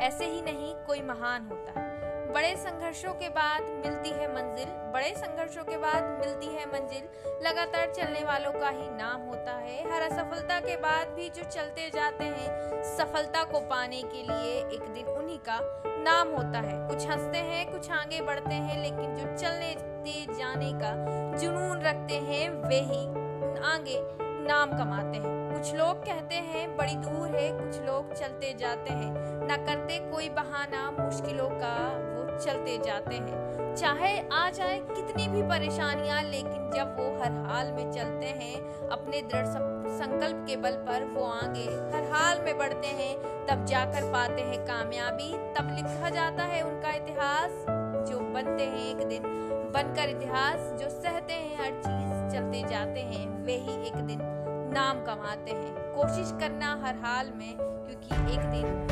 ऐसे ही नहीं, कोई महान होता है। बड़े संघर्षों के बाद मिलती है मंजिल, बड़े संघर्षों के बाद मिलती है मंजिल। लगातार चलने वालों का ही नाम होता है। हर असफलता के बाद भी जो चलते जाते हैं, सफलता को पाने के लिए एक दिन उन्हीं का नाम होता है। कुछ हँसते हैं, कुछ आगे बढ़ते हैं, लेकिन जो चलने जाने का जुनून रखते हैं, वे ही आगे नाम कमाते हैं। कुछ लोग कहते हैं, बड़ी दूर है, कुछ लोग चलते जाते हैं। न करते कोई बहाना, मुश्किलों का वो चलते जाते हैं। चाहे आ जाए कितनी भी परेशानियाँ, लेकिन जब वो हर हाल में चलते हैं, अपने दृढ़ संकल्प के बल पर वो आगे हर हाल में बढ़ते हैं, तब जाकर पाते हैं कामयाबी, तब लिखा जाता है उनका इतिहास, जो बनते हैं एक दिन। बनकर इतिहास, जो सहते हैं हर चीज़, चलते जाते हैं, वे ही एक दिन। नाम कमाते हैं। कोशिश करना हर हाल में क्योंकि एक दिन